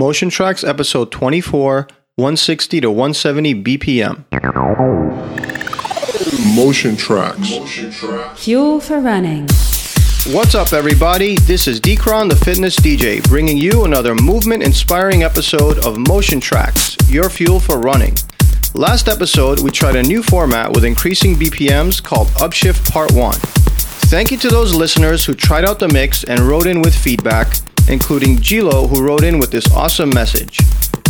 Motion Traxx episode 24, 160 to 170 BPM. Motion Traxx. Fuel for running. What's up, everybody? This is Deekron, the fitness DJ, bringing you another movement inspiring episode of Motion Traxx, your fuel for running. Last episode, we tried a new format with increasing BPMs called Upshift Part 1. Thank you to those listeners who tried out the mix and wrote in with feedback, including Gilo, who wrote in with this awesome message.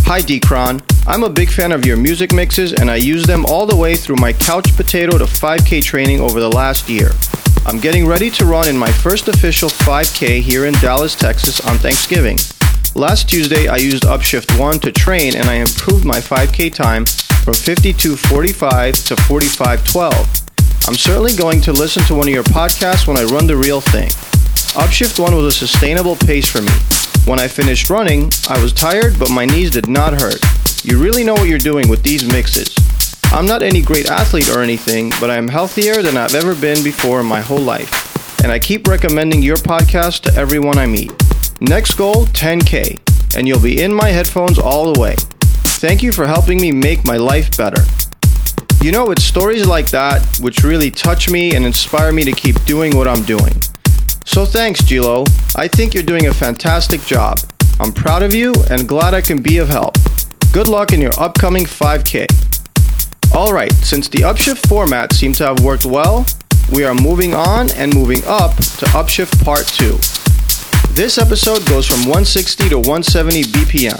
Hi Deekron, I'm a big fan of your music mixes and I use them all the way through my couch potato to 5K training over the last year. I'm getting ready to run in my first official 5K here in Dallas, Texas on Thanksgiving. Last Tuesday, I used Upshift 1 to train and I improved my 5K time from 52.45 to 45.12. I'm certainly going to listen to one of your podcasts when I run the real thing. Upshift 1 was a sustainable pace for me. When I finished running, I was tired, but my knees did not hurt. You really know what you're doing with these mixes. I'm not any great athlete or anything, but I am healthier than I've ever been before in my whole life. And I keep recommending your podcast to everyone I meet. Next goal 10K, and you'll be in my headphones all the way. Thank you for helping me make my life better. You know, it's stories like that which really touch me and inspire me to keep doing what I'm doing. So thanks, Gilo. I think you're doing a fantastic job. I'm proud of you and glad I can be of help. Good luck in your upcoming 5K. Alright, since the upshift format seemed to have worked well, we are moving on and moving up to upshift part 2. This episode goes from 160 to 170 BPM.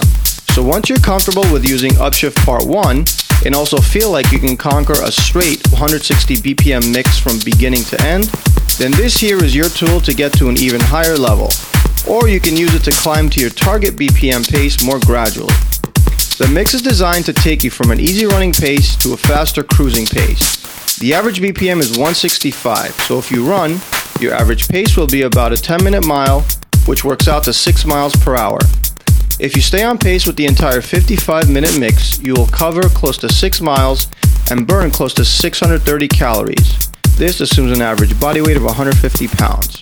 So once you're comfortable with using upshift part 1 and also feel like you can conquer a straight 160 BPM mix from beginning to end, then this here is your tool to get to an even higher level. Or you can use it to climb to your target BPM pace more gradually. The mix is designed to take you from an easy running pace to a faster cruising pace. The average BPM is 165, so if you run, your average pace will be about a 10 minute mile, which works out to 6 miles per hour. If you stay on pace with the entire 55 minute mix, you will cover close to 6 miles and burn close to 630 calories. This assumes an average body weight of 150 pounds.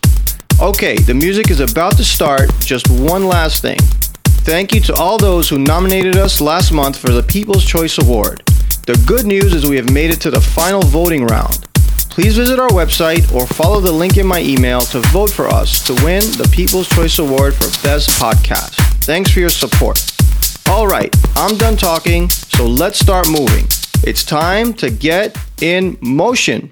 Okay, the music is about to start. Just one last thing. Thank you to all those who nominated us last month for the People's Choice Award. The good news is we have made it to the final voting round. Please visit our website or follow the link in my email to vote for us to win the People's Choice Award for Best Podcast. Thanks for your support. All right, I'm done talking, so let's start moving. It's time to get in motion.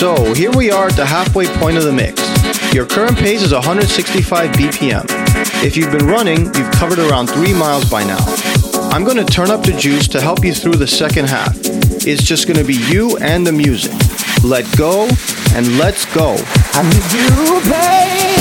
The halfway point of the mix. Your current pace is 165 BPM. If you've been running, you've covered around 3 miles by now. I'm going to turn up the juice to help you through the second half. It's just going to be you and the music. Let go and let's go. I need you, baby.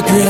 You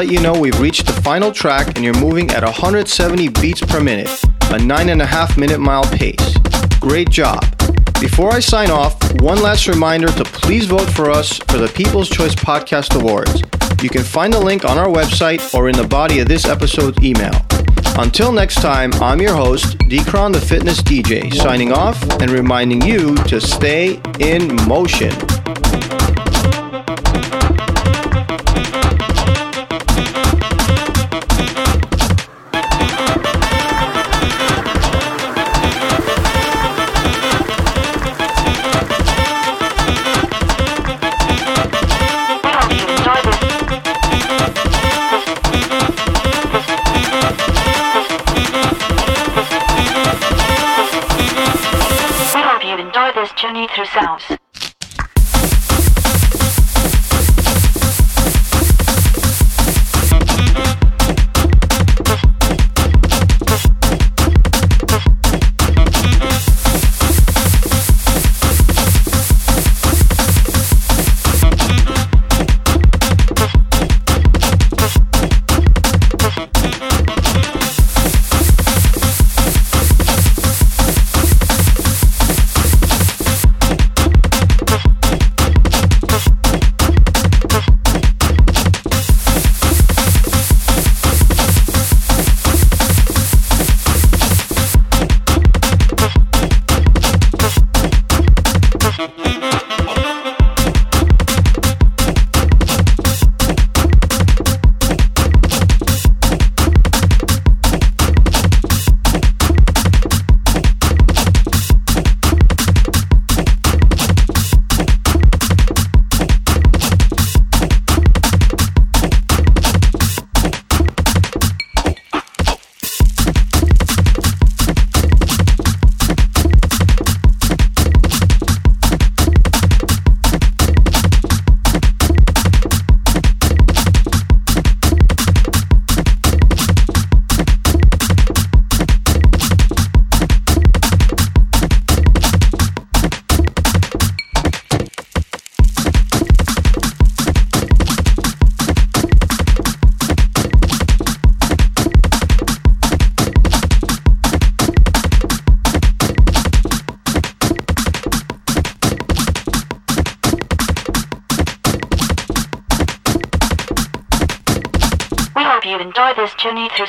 Let you know we've reached the final track and you're moving at 170 beats per minute, a 9.5 minute mile pace. Great job. Before I sign off, one last reminder to please vote for us for the People's Choice Podcast Awards. You can find the link on our website or in the body of this episode's email. Until next time, I'm your host, Deekron the Fitness DJ, signing off and reminding you to stay in motion.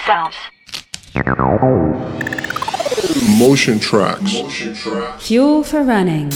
Journey through sounds. Motion Traxx. Fuel for running.